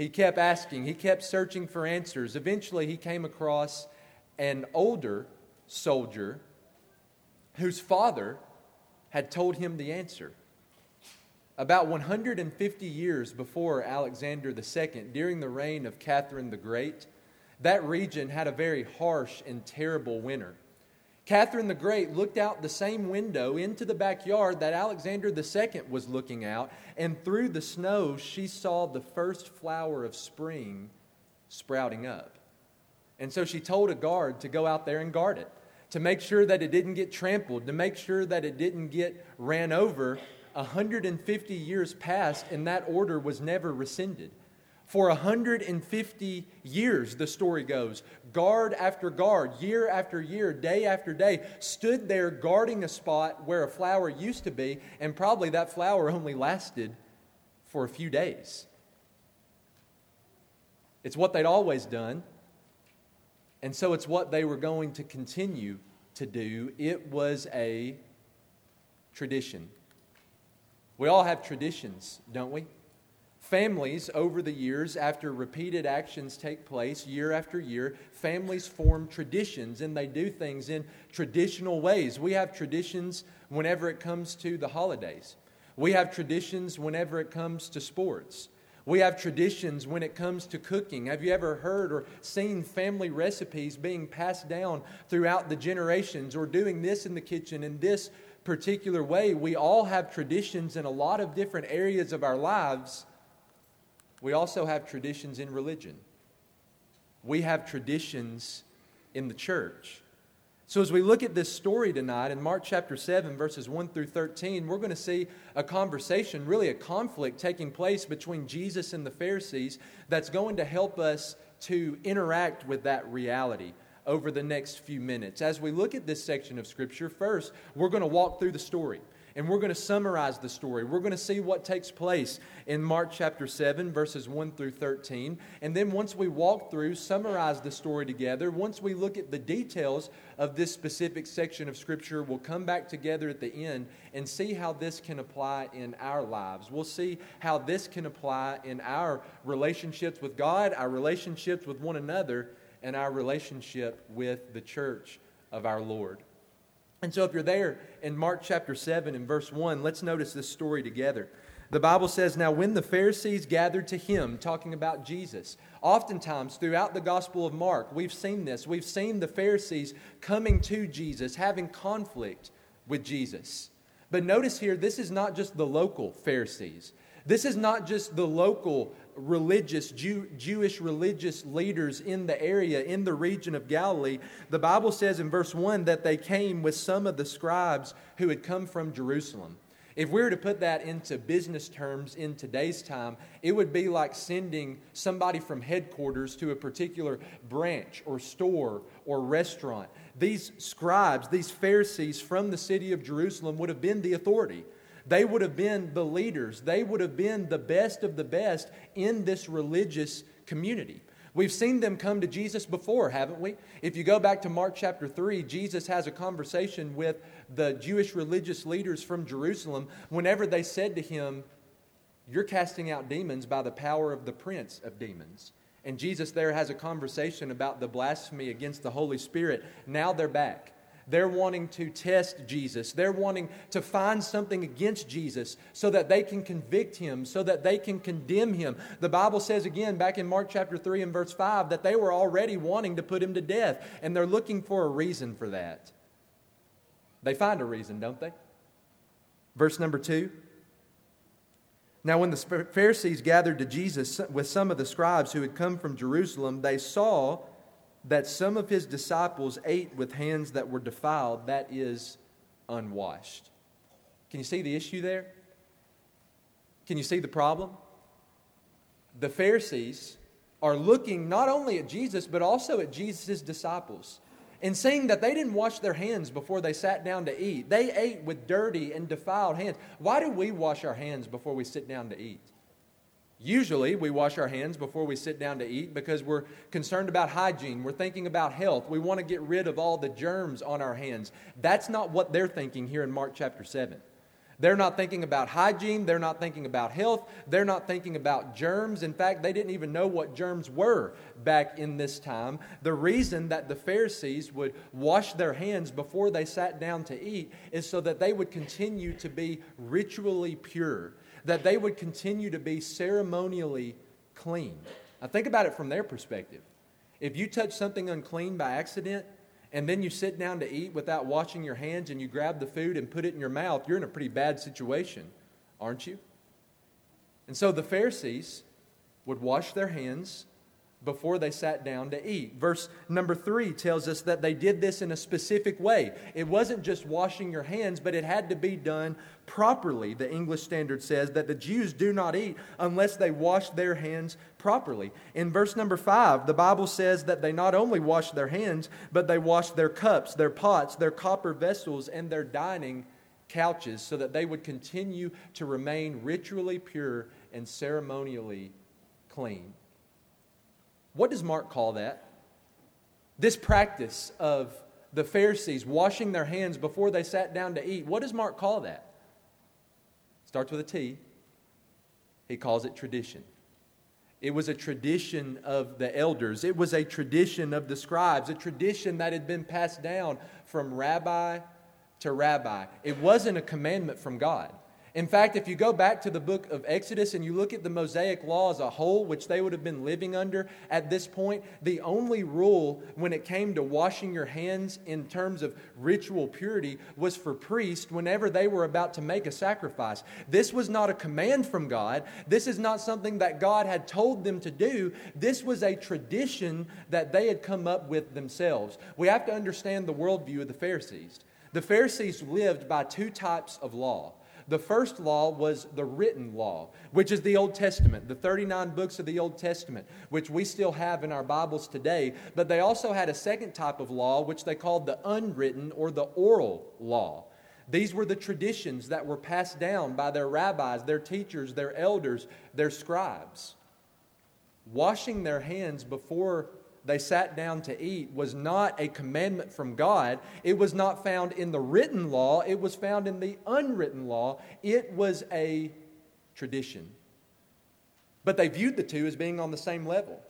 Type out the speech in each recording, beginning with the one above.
He kept asking, he kept searching for answers. Eventually, he came across an older soldier whose father had told him the answer. About 150 years before Alexander II, during the reign of Catherine the Great, that region had a very harsh and terrible winter. Catherine the Great looked out the same window into the backyard that Alexander II was looking out, and through the snow, she saw the first flower of spring sprouting up. And so she told a guard to go out there and guard it, to make sure that it didn't get trampled, to make sure that it didn't get ran over 150 years passed, and that order was never rescinded. For 150 years, the story goes, guard after guard, year after year, day after day, stood there guarding a spot where a flower used to be, and probably that flower only lasted for a few days. It's what they'd always done, and so it's what they were going to continue to do. It was a tradition. We all have traditions, don't we? Families, over the years, after repeated actions take place year after year, families form traditions and they do things in traditional ways. We have traditions whenever it comes to the holidays, we have traditions whenever it comes to sports. We have traditions when it comes to cooking. Have you ever heard or seen family recipes being passed down throughout the generations or doing this in the kitchen in this particular way. We all have traditions in a lot of different areas of our lives. We also have traditions in religion. We have traditions in the church. So, as we look at this story tonight in Mark chapter 7, verses 1 through 13, we're going to see a conversation, really a conflict taking place between Jesus and the Pharisees that's going to help us to interact with that reality over the next few minutes. As we look at this section of Scripture, first, we're going to walk through the story and we're going to summarize the story. We're going to see what takes place in Mark chapter 7, verses 1 through 13. And then once we walk through, summarize the story together, once we look at the details of this specific section of Scripture, we'll come back together at the end and see how this can apply in our lives. We'll see how this can apply in our relationships with God, our relationships with one another, and our relationship with the church of our Lord. And so, if you're there in Mark chapter 7 and verse 1, let's notice this story together. The Bible says, Now when the Pharisees gathered to him, talking about Jesus, oftentimes throughout the Gospel of Mark, we've seen this. We've seen the Pharisees coming to Jesus, having conflict with Jesus. But notice here, this is not just the local Pharisees. This is not just the local religious, Jew, Jewish religious leaders in the area, in the region of Galilee. The Bible says in verse 1 that they came with some of the scribes who had come from Jerusalem. If we were to put that into business terms in today's time, it would be like sending somebody from headquarters to a particular branch or store or restaurant. These scribes, these Pharisees from the city of Jerusalem would have been the authority. They would have been the leaders, they would have been the best of the best in this religious community. We've seen them come to Jesus before, haven't we? If you go back to Mark chapter 3, Jesus has a conversation with the Jewish religious leaders from Jerusalem whenever they said to him, You're casting out demons by the power of the prince of demons. And Jesus there has a conversation about the blasphemy against the Holy Spirit. Now they're back. They're wanting to test Jesus. They're wanting to find something against Jesus so that they can convict him, so that they can condemn him. The Bible says again, back in Mark chapter 3 and verse 5, that they were already wanting to put him to death, and they're looking for a reason for that. They find a reason, don't they? Verse number 2. Now, when the Pharisees gathered to Jesus with some of the scribes who had come from Jerusalem, they saw that some of his disciples ate with hands that were defiled, that is, unwashed. Can you see the issue there? Can you see the problem? The Pharisees are looking not only at Jesus, but also at Jesus' disciples and saying that they didn't wash their hands before they sat down to eat. They ate with dirty and defiled hands. Why do we wash our hands before we sit down to eat? Usually, we wash our hands before we sit down to eat because we're concerned about hygiene. We're thinking about health. We want to get rid of all the germs on our hands. That's not what they're thinking here in Mark chapter 7. They're not thinking about hygiene. They're not thinking about health. They're not thinking about germs. In fact, they didn't even know what germs were back in this time. The reason that the Pharisees would wash their hands before they sat down to eat is so that they would continue to be ritually pure, that they would continue to be ceremonially clean. Now, think about it from their perspective. If you touch something unclean by accident, and then you sit down to eat without washing your hands and you grab the food and put it in your mouth, you're in a pretty bad situation, aren't you? And so the Pharisees would wash their hands before they sat down to eat. Verse number three tells us that they did this in a specific way. It wasn't just washing your hands, but it had to be done properly. The English Standard says that the Jews do not eat unless they wash their hands properly. In verse number five, the Bible says that they not only wash their hands, but they wash their cups, their pots, their copper vessels, and their dining couches so that they would continue to remain ritually pure and ceremonially clean. What does Mark call that? This practice of the Pharisees washing their hands before they sat down to eat, what does Mark call that? Starts with a T. He calls it tradition. It was a tradition of the elders. It was a tradition of the scribes, a tradition that had been passed down from rabbi to rabbi. It wasn't a commandment from God. In fact, if you go back to the book of Exodus and you look at the Mosaic law as a whole, which they would have been living under at this point, the only rule when it came to washing your hands in terms of ritual purity was for priests whenever they were about to make a sacrifice. This was not a command from God. This is not something that God had told them to do. This was a tradition that they had come up with themselves. We have to understand the worldview of the Pharisees. The Pharisees lived by two types of law. The first law was the written law, which is the Old Testament, the 39 books of the Old Testament, which we still have in our Bibles today. But they also had a second type of law, which they called the unwritten or the oral law. These were the traditions that were passed down by their rabbis, their teachers, their elders, their scribes. Washing their hands before they sat down to eat was not a commandment from God. It was not found in the written law, it was found in the unwritten law. It was a tradition. But they viewed the two as being on the same level.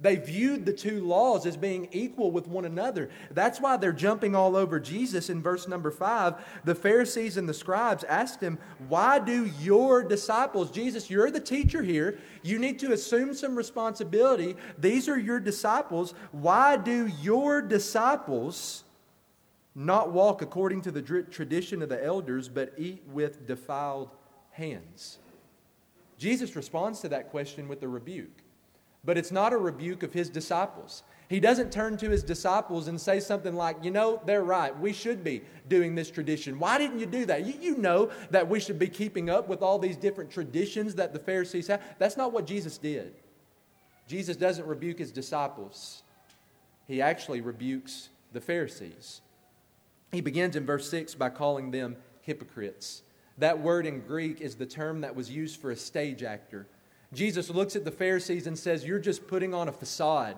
They viewed the two laws as being equal with one another. That's why they're jumping all over Jesus in verse number five. The Pharisees and the scribes asked him, Why do your disciples, Jesus, you're the teacher here, you need to assume some responsibility. These are your disciples. Why do your disciples not walk according to the tradition of the elders, but eat with defiled hands? Jesus responds to that question with a rebuke. But it's not a rebuke of his disciples. He doesn't turn to his disciples and say something like, You know, they're right. We should be doing this tradition. Why didn't you do that? You, you, know that we should be keeping up with all these different traditions that the Pharisees have. That's not what Jesus did. Jesus doesn't rebuke his disciples, he actually rebukes the Pharisees. He begins in verse 6 by calling them hypocrites. That word in Greek is the term that was used for a stage actor. Jesus looks at the Pharisees and says, You're just putting on a facade.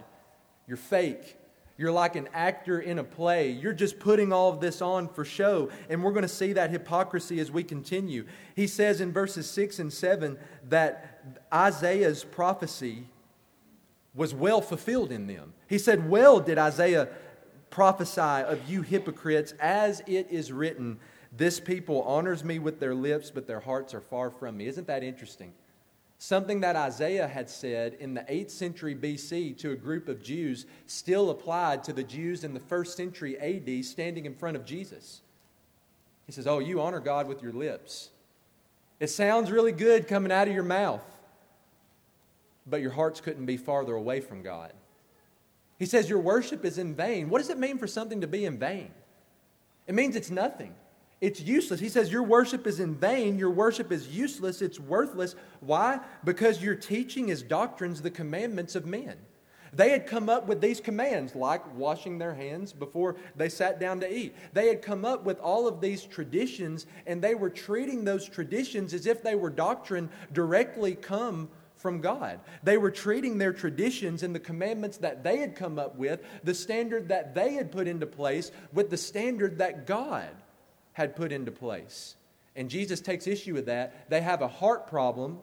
You're fake. You're like an actor in a play. You're just putting all of this on for show. And we're going to see that hypocrisy as we continue. He says in verses 6 and 7 that Isaiah's prophecy was well fulfilled in them. He said, Well did Isaiah prophesy of you hypocrites, as it is written, This people honors me with their lips, but their hearts are far from me. Isn't that interesting? Something that Isaiah had said in the 8th century BC to a group of Jews still applied to the Jews in the 1st century AD standing in front of Jesus. He says, Oh, you honor God with your lips. It sounds really good coming out of your mouth, but your hearts couldn't be farther away from God. He says, Your worship is in vain. What does it mean for something to be in vain? It means it's nothing. It's useless. He says, Your worship is in vain. Your worship is useless. It's worthless. Why? Because you're teaching as doctrines the commandments of men. They had come up with these commands, like washing their hands before they sat down to eat. They had come up with all of these traditions, and they were treating those traditions as if they were doctrine directly come from God. They were treating their traditions and the commandments that they had come up with, the standard that they had put into place, with the standard that God had put into place. And Jesus takes issue with that. They have a heart problem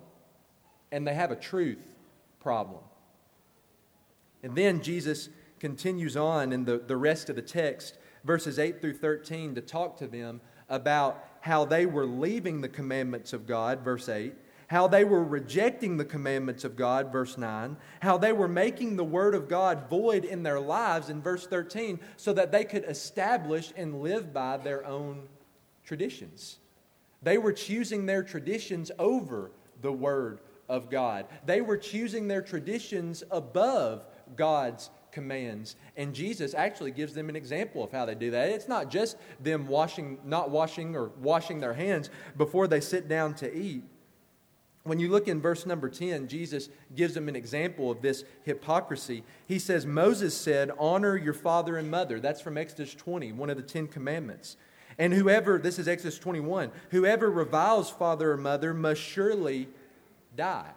and they have a truth problem. And then Jesus continues on in the, the rest of the text, verses 8 through 13, to talk to them about how they were leaving the commandments of God, verse 8, how they were rejecting the commandments of God, verse 9, how they were making the word of God void in their lives, in verse 13, so that they could establish and live by their own traditions. They were choosing their traditions over the word of God. They were choosing their traditions above God's commands. And Jesus actually gives them an example of how they do that. It's not just them washing, not washing or washing their hands before they sit down to eat. When you look in verse number 10, Jesus gives them an example of this hypocrisy. He says, Moses said, Honor your father and mother. That's from Exodus 20, one of the Ten Commandments. And whoever, this is Exodus 21, whoever reviles father or mother must surely die.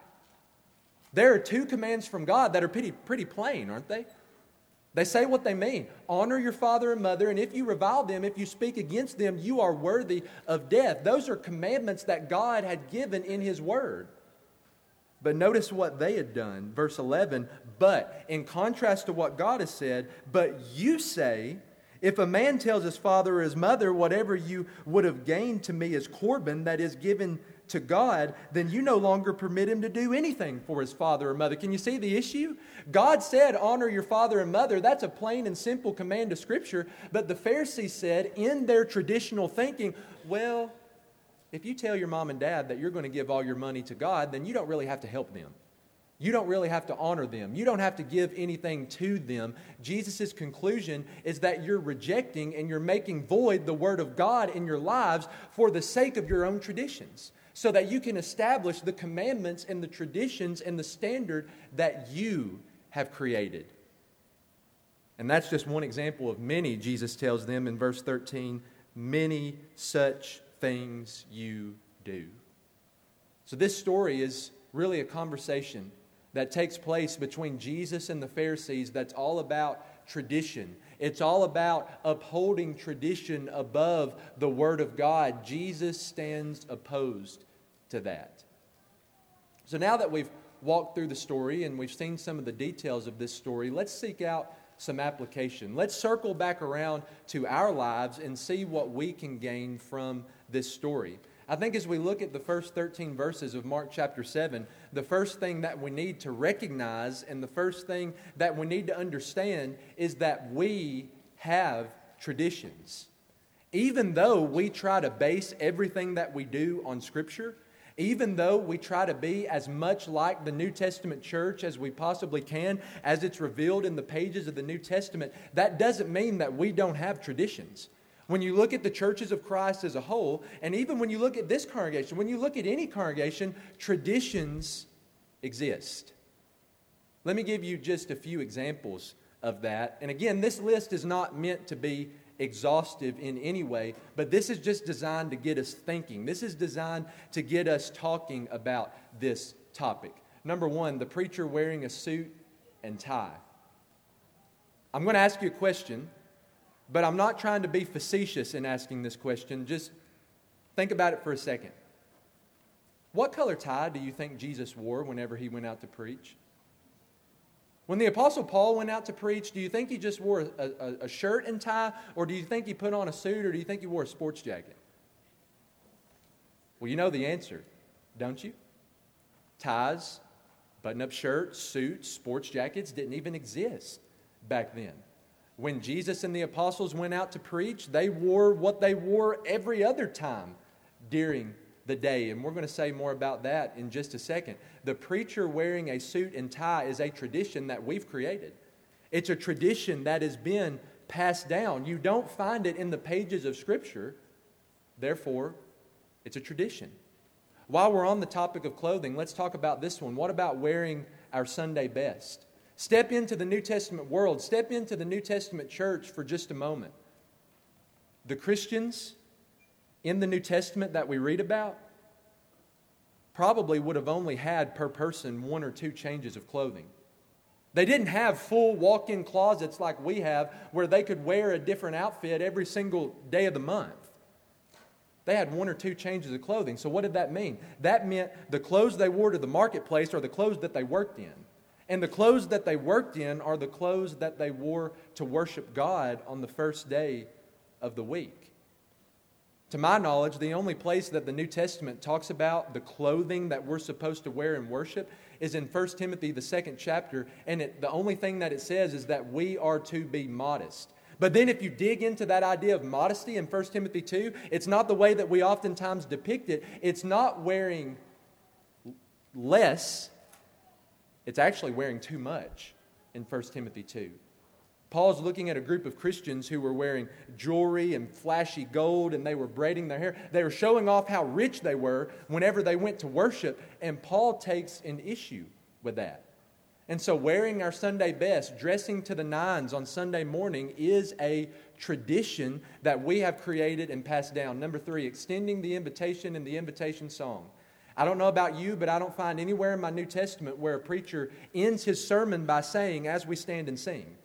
There are two commands from God that are pretty, pretty plain, aren't they? They say what they mean honor your father and mother, and if you revile them, if you speak against them, you are worthy of death. Those are commandments that God had given in His Word. But notice what they had done. Verse 11, but in contrast to what God has said, but you say, if a man tells his father or his mother, whatever you would have gained to me is Corban, that is given to God, then you no longer permit him to do anything for his father or mother. Can you see the issue? God said, Honor your father and mother. That's a plain and simple command of Scripture. But the Pharisees said, in their traditional thinking, Well, if you tell your mom and dad that you're going to give all your money to God, then you don't really have to help them. You don't really have to honor them. You don't have to give anything to them. Jesus' conclusion is that you're rejecting and you're making void the Word of God in your lives for the sake of your own traditions so that you can establish the commandments and the traditions and the standard that you have created. And that's just one example of many, Jesus tells them in verse 13, many such things you do. So, this story is really a conversation that takes place between Jesus and the Pharisees that's all about tradition. It's all about upholding tradition above the Word of God. Jesus stands opposed to that. So now that we've walked through the story and we've seen some of the details of this story, let's seek out some application. Let's circle back around to our lives and see what we can gain from this story. I think as we look at the first 13 verses of Mark chapter 7, the first thing that we need to recognize and the first thing that we need to understand is that we have traditions. Even though we try to base everything that we do on Scripture, even though we try to be as much like the New Testament church as we possibly can, as it's revealed in the pages of the New Testament, that doesn't mean that we don't have traditions. When you look at the churches of Christ as a whole, and even when you look at this congregation, when you look at any congregation, traditions exist. Let me give you just a few examples of that. And again, this list is not meant to be exhaustive in any way, but this is just designed to get us thinking. This is designed to get us talking about this topic. Number one, the preacher wearing a suit and tie. I'm going to ask you a question, but I'm not trying to be facetious in asking this question. Just think about it for a second. What color tie do you think Jesus wore whenever he went out to preach? When the Apostle Paul went out to preach, do you think he just wore a, a, a, shirt and tie, or do you think he put on a suit, or do you think he wore a sports jacket? Well, you know the answer, don't you? Ties, button up shirts, suits, sports jackets didn't even exist back then. When Jesus and the apostles went out to preach, they wore what they wore every other time during the day. And we're going to say more about that in just a second. The preacher wearing a suit and tie is a tradition that we've created, it's a tradition that has been passed down. You don't find it in the pages of Scripture, therefore, it's a tradition. While we're on the topic of clothing, let's talk about this one. What about wearing our Sunday best? Step into the New Testament world, step into the New Testament church for just a moment. The Christians in the New Testament that we read about probably would have only had per person one or two changes of clothing. They didn't have full walk in closets like we have where they could wear a different outfit every single day of the month. They had one or two changes of clothing. So, what did that mean? That meant the clothes they wore to the marketplace are the clothes that they worked in. And the clothes that they worked in are the clothes that they wore to worship God on the first day of the week. To my knowledge, the only place that the New Testament talks about the clothing that we're supposed to wear in worship is in 1 Timothy, the second chapter. And it, the only thing that it says is that we are to be modest. But then, if you dig into that idea of modesty in 1 Timothy 2, it's not the way that we oftentimes depict it. It's not wearing less, it's actually wearing too much in 1 Timothy 2. Paul's looking at a group of Christians who were wearing jewelry and flashy gold and they were braiding their hair. They were showing off how rich they were whenever they went to worship, and Paul takes an issue with that. And so, wearing our Sunday best, dressing to the nines on Sunday morning is a tradition that we have created and passed down. Number three, extending the invitation and the invitation song. I don't know about you, but I don't find anywhere in my New Testament where a preacher ends his sermon by saying, As we stand and sing.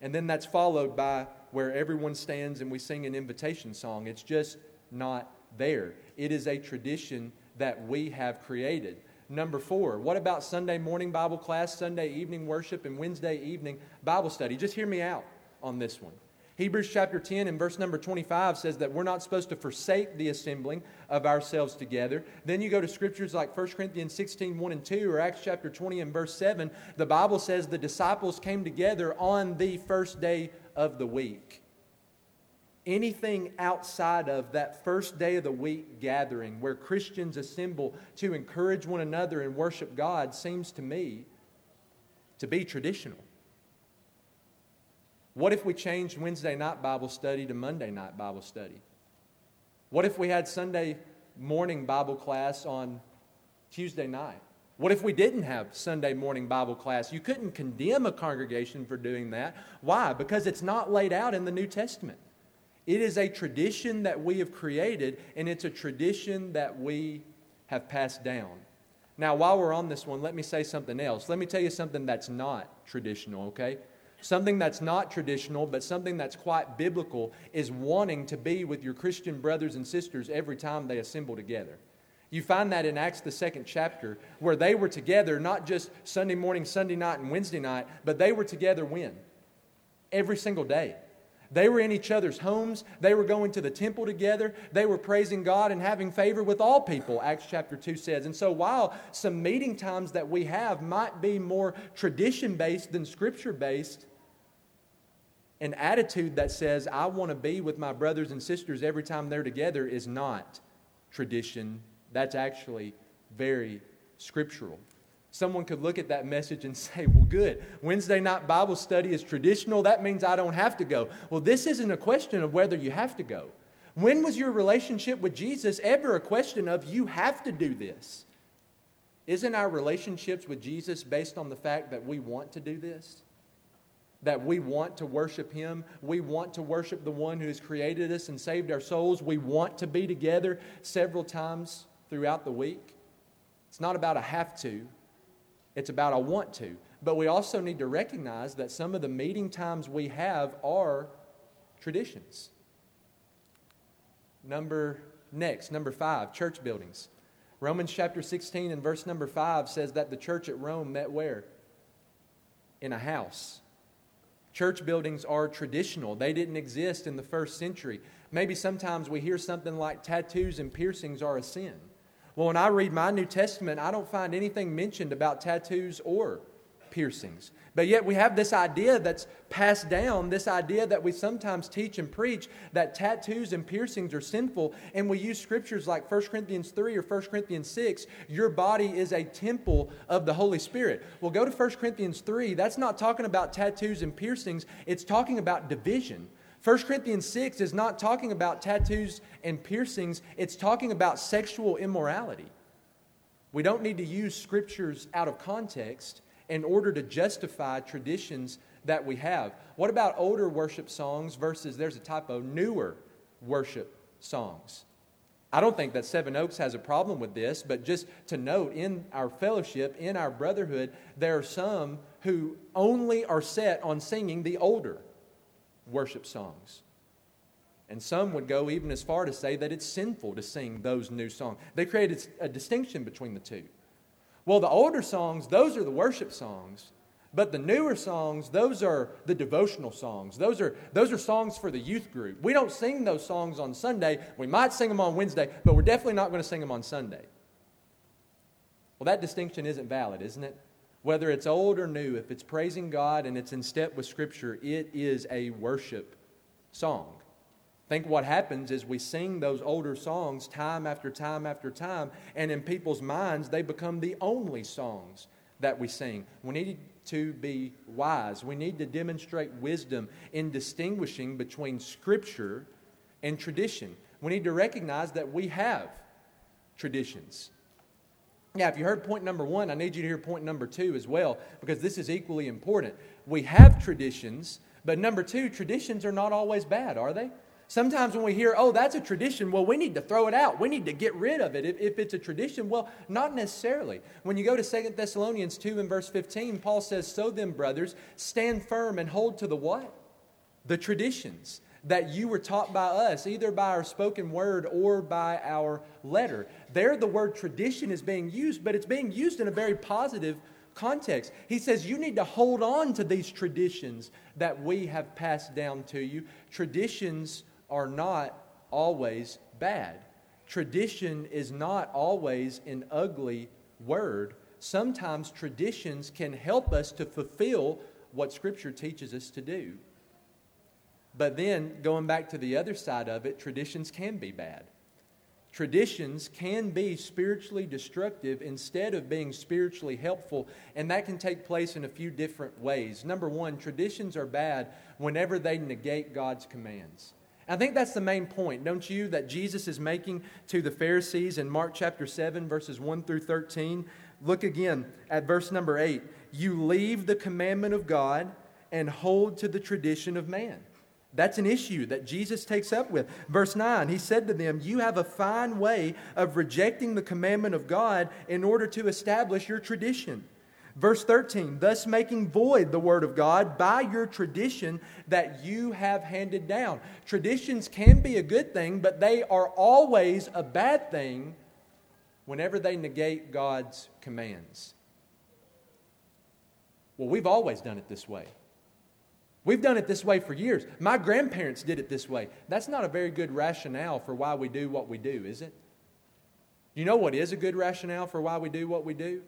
And then that's followed by where everyone stands and we sing an invitation song. It's just not there. It is a tradition that we have created. Number four, what about Sunday morning Bible class, Sunday evening worship, and Wednesday evening Bible study? Just hear me out on this one. Hebrews chapter 10 and verse number 25 says that we're not supposed to forsake the assembling of ourselves together. Then you go to scriptures like 1 Corinthians 16, 1 and 2, or Acts chapter 20 and verse 7. The Bible says the disciples came together on the first day of the week anything outside of that first day of the week gathering where Christians assemble to encourage one another and worship God seems to me to be traditional. What if we changed Wednesday night Bible study to Monday night Bible study? What if we had Sunday morning Bible class on Tuesday night? What if we didn't have Sunday morning Bible class? You couldn't condemn a congregation for doing that. Why? Because it's not laid out in the New Testament. It is a tradition that we have created, and it's a tradition that we have passed down. Now, while we're on this one, let me say something else. Let me tell you something that's not traditional, okay? Something that's not traditional, but something that's quite biblical is wanting to be with your Christian brothers and sisters every time they assemble together. You find that in Acts, the second chapter, where they were together not just Sunday morning, Sunday night, and Wednesday night, but they were together when? Every single day. They were in each other's homes. They were going to the temple together. They were praising God and having favor with all people, Acts chapter 2 says. And so, while some meeting times that we have might be more tradition based than scripture based, an attitude that says, I want to be with my brothers and sisters every time they're together is not tradition. That's actually very scriptural. Someone could look at that message and say, Well, good. Wednesday night Bible study is traditional. That means I don't have to go. Well, this isn't a question of whether you have to go. When was your relationship with Jesus ever a question of you have to do this? Isn't our relationships with Jesus based on the fact that we want to do this? That we want to worship Him. We want to worship the one who has created us and saved our souls. We want to be together several times throughout the week. It's not about a have to, it's about I want to. But we also need to recognize that some of the meeting times we have are traditions. Number next, number five, church buildings. Romans chapter 16 and verse number 5 says that the church at Rome met where? In a house. Church buildings are traditional. They didn't exist in the first century. Maybe sometimes we hear something like tattoos and piercings are a sin. Well, when I read my New Testament, I don't find anything mentioned about tattoos or piercings. But yet we have this idea that's passed down, this idea that we sometimes teach and preach that tattoos and piercings are sinful, and we use scriptures like 1 Corinthians 3 or 1 Corinthians 6, your body is a temple of the Holy Spirit. Well, go to 1 Corinthians 3, that's not talking about tattoos and piercings, it's talking about division. 1 Corinthians 6 is not talking about tattoos and piercings, it's talking about sexual immorality. We don't need to use scriptures out of context in order to justify traditions that we have. What about older worship songs versus, there's a typo, newer worship songs? I don't think that Seven Oaks has a problem with this, but just to note, in our fellowship, in our brotherhood, there are some who only are set on singing the older worship songs. And some would go even as far to say that it's sinful to sing those new songs. They created a distinction between the two. Well, the older songs, those are the worship songs. But the newer songs, those are the devotional songs. Those are, those are songs for the youth group. We don't sing those songs on Sunday. We might sing them on Wednesday, but we're definitely not going to sing them on Sunday. Well, that distinction isn't valid, isn't it? Whether it's old or new, if it's praising God and it's in step with Scripture, it is a worship song. Think what happens is we sing those older songs time after time after time, and in people's minds, they become the only songs that we sing. We need to be wise. We need to demonstrate wisdom in distinguishing between Scripture and tradition. We need to recognize that we have traditions. Now, if you heard point number one, I need you to hear point number two as well, because this is equally important. We have traditions, but number two, traditions are not always bad, are they? Sometimes when we hear, oh, that's a tradition, well, we need to throw it out. We need to get rid of it if, if it's a tradition. Well, not necessarily. When you go to 2 Thessalonians 2 and verse 15, Paul says, So then, brothers, stand firm and hold to the what? The traditions that you were taught by us, either by our spoken word or by our letter. There, the word tradition is being used, but it's being used in a very positive context. He says you need to hold on to these traditions that we have passed down to you. Traditions are not always bad. Tradition is not always an ugly word. Sometimes traditions can help us to fulfill what Scripture teaches us to do. But then, going back to the other side of it, traditions can be bad. Traditions can be spiritually destructive instead of being spiritually helpful, and that can take place in a few different ways. Number one, traditions are bad whenever they negate God's commands. I think that's the main point, don't you, that Jesus is making to the Pharisees in Mark chapter 7, verses 1 through 13. Look again at verse number 8. You leave the commandment of God and hold to the tradition of man. That's an issue that Jesus takes up with. Verse 9, he said to them, You have a fine way of rejecting the commandment of God in order to establish your tradition. Verse 13, thus making void the word of God by your tradition that you have handed down. Traditions can be a good thing, but they are always a bad thing whenever they negate God's commands. Well, we've always done it this way. We've done it this way for years. My grandparents did it this way. That's not a very good rationale for why we do what we do, is it? You know what is a good rationale for why we do what we do?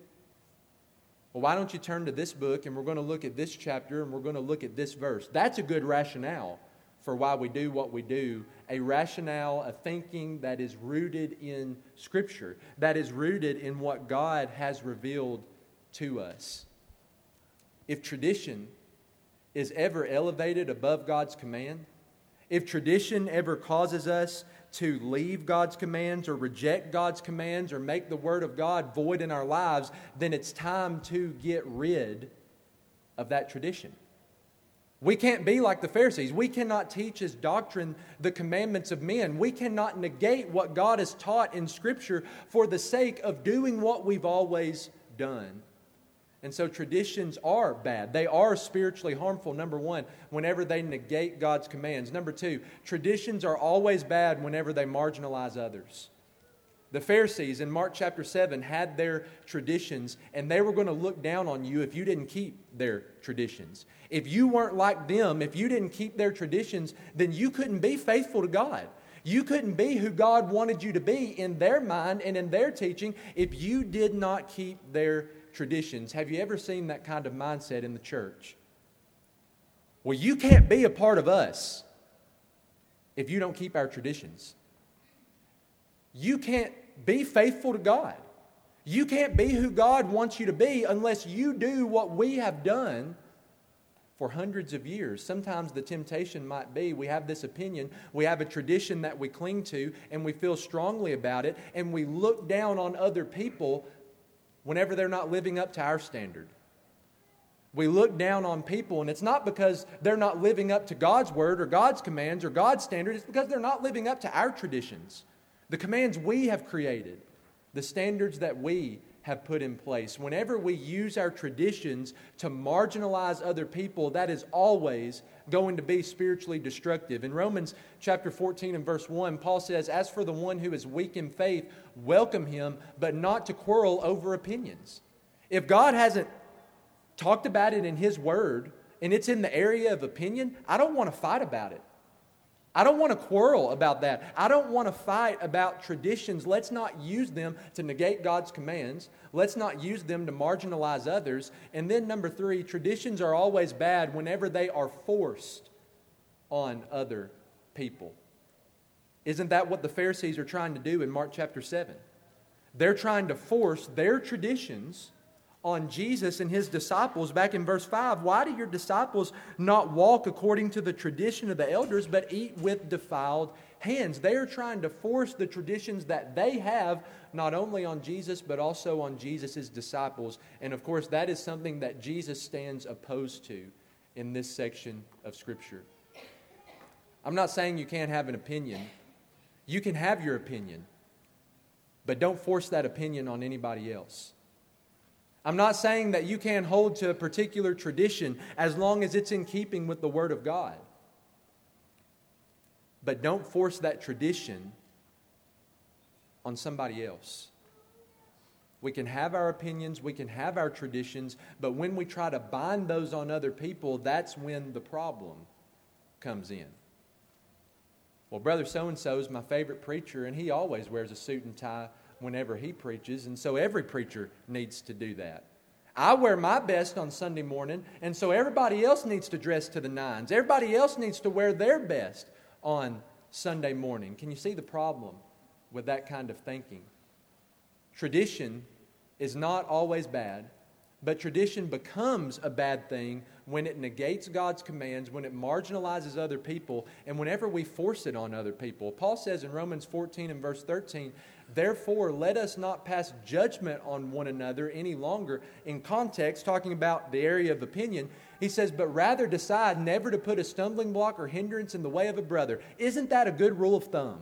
Well, why don't you turn to this book and we're going to look at this chapter and we're going to look at this verse? That's a good rationale for why we do what we do, a rationale, a thinking that is rooted in Scripture, that is rooted in what God has revealed to us. If tradition is ever elevated above God's command, if tradition ever causes us to leave God's commands or reject God's commands or make the Word of God void in our lives, then it's time to get rid of that tradition. We can't be like the Pharisees. We cannot teach as doctrine the commandments of men. We cannot negate what God has taught in Scripture for the sake of doing what we've always done. And so traditions are bad. They are spiritually harmful, number one, whenever they negate God's commands. Number two, traditions are always bad whenever they marginalize others. The Pharisees in Mark chapter 7 had their traditions, and they were going to look down on you if you didn't keep their traditions. If you weren't like them, if you didn't keep their traditions, then you couldn't be faithful to God. You couldn't be who God wanted you to be in their mind and in their teaching if you did not keep their traditions. Have you ever seen that kind of mindset in the church? Well, you can't be a part of us if you don't keep our traditions. You can't be faithful to God. You can't be who God wants you to be unless you do what we have done for hundreds of years. Sometimes the temptation might be we have this opinion, we have a tradition that we cling to, and we feel strongly about it, and we look down on other people whenever they're not living up to our standard. We look down on people, and it's not because they're not living up to God's word or God's commands or God's standard, it's because they're not living up to our traditions, the commands we have created, the standards that we have put in place. Whenever we use our traditions to marginalize other people, that is always going to be spiritually destructive. In Romans chapter 14 and verse 1, Paul says, As for the one who is weak in faith, welcome him, but not to quarrel over opinions. If God hasn't talked about it in his word, and it's in the area of opinion, I don't want to fight about it. I don't want to quarrel about that. I don't want to fight about traditions. Let's not use them to negate God's commands. Let's not use them to marginalize others. And then, number three, traditions are always bad whenever they are forced on other people. Isn't that what the Pharisees are trying to do in Mark chapter 7? They're trying to force their traditions on Jesus and his disciples back in verse 5. Why do your disciples not walk according to the tradition of the elders, but eat with defiled hands? They are trying to force the traditions that they have not only on Jesus, but also on Jesus' disciples. And of course, that is something that Jesus stands opposed to in this section of Scripture. I'm not saying you can't have an opinion, you can have your opinion, but don't force that opinion on anybody else. I'm not saying that you can't hold to a particular tradition as long as it's in keeping with the Word of God. But don't force that tradition on somebody else. We can have our opinions, we can have our traditions, but when we try to bind those on other people, that's when the problem comes in. Well, Brother so and so is my favorite preacher, and he always wears a suit and tie whenever he preaches, and so every preacher needs to do that. I wear my best on Sunday morning, and so everybody else needs to dress to the nines. Everybody else needs to wear their best on Sunday morning. Can you see the problem with that kind of thinking? Tradition is not always bad, but tradition becomes a bad thing when it negates God's commands, when it marginalizes other people, and whenever we force it on other people. Paul says in Romans 14 and verse 13 Therefore, let us not pass judgment on one another any longer. In context, talking about the area of opinion, he says, but rather decide never to put a stumbling block or hindrance in the way of a brother. Isn't that a good rule of thumb?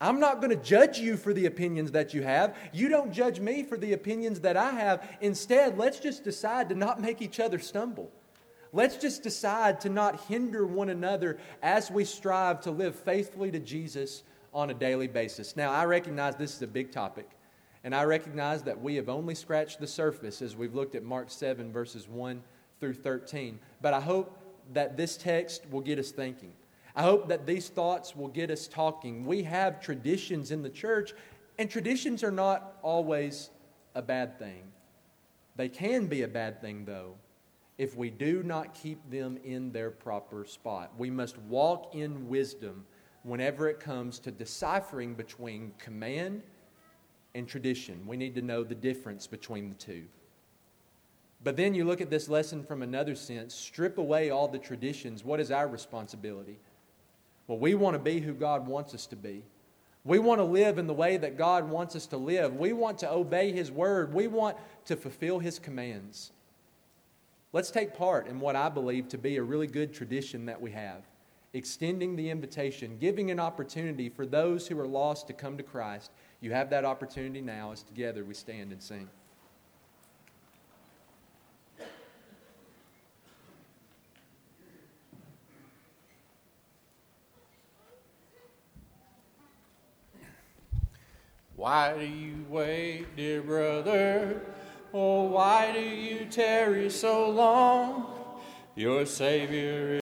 I'm not going to judge you for the opinions that you have. You don't judge me for the opinions that I have. Instead, let's just decide to not make each other stumble. Let's just decide to not hinder one another as we strive to live faithfully to Jesus on a daily basis. Now, I recognize this is a big topic, and I recognize that we have only scratched the surface as we've looked at Mark 7, verses 1 through 13. But I hope that this text will get us thinking. I hope that these thoughts will get us talking. We have traditions in the church, and traditions are not always a bad thing. They can be a bad thing, though, if we do not keep them in their proper spot. We must walk in wisdom whenever it comes to deciphering between command and tradition. We need to know the difference between the two. But then you look at this lesson from another sense strip away all the traditions. What is our responsibility? Well, we want to be who God wants us to be. We want to live in the way that God wants us to live. We want to obey His word. We want to fulfill His commands. Let's take part in what I believe to be a really good tradition that we have extending the invitation, giving an opportunity for those who are lost to come to Christ. You have that opportunity now as together we stand and sing. Why do you wait, dear brother? Oh, why do you tarry so long? Your Savior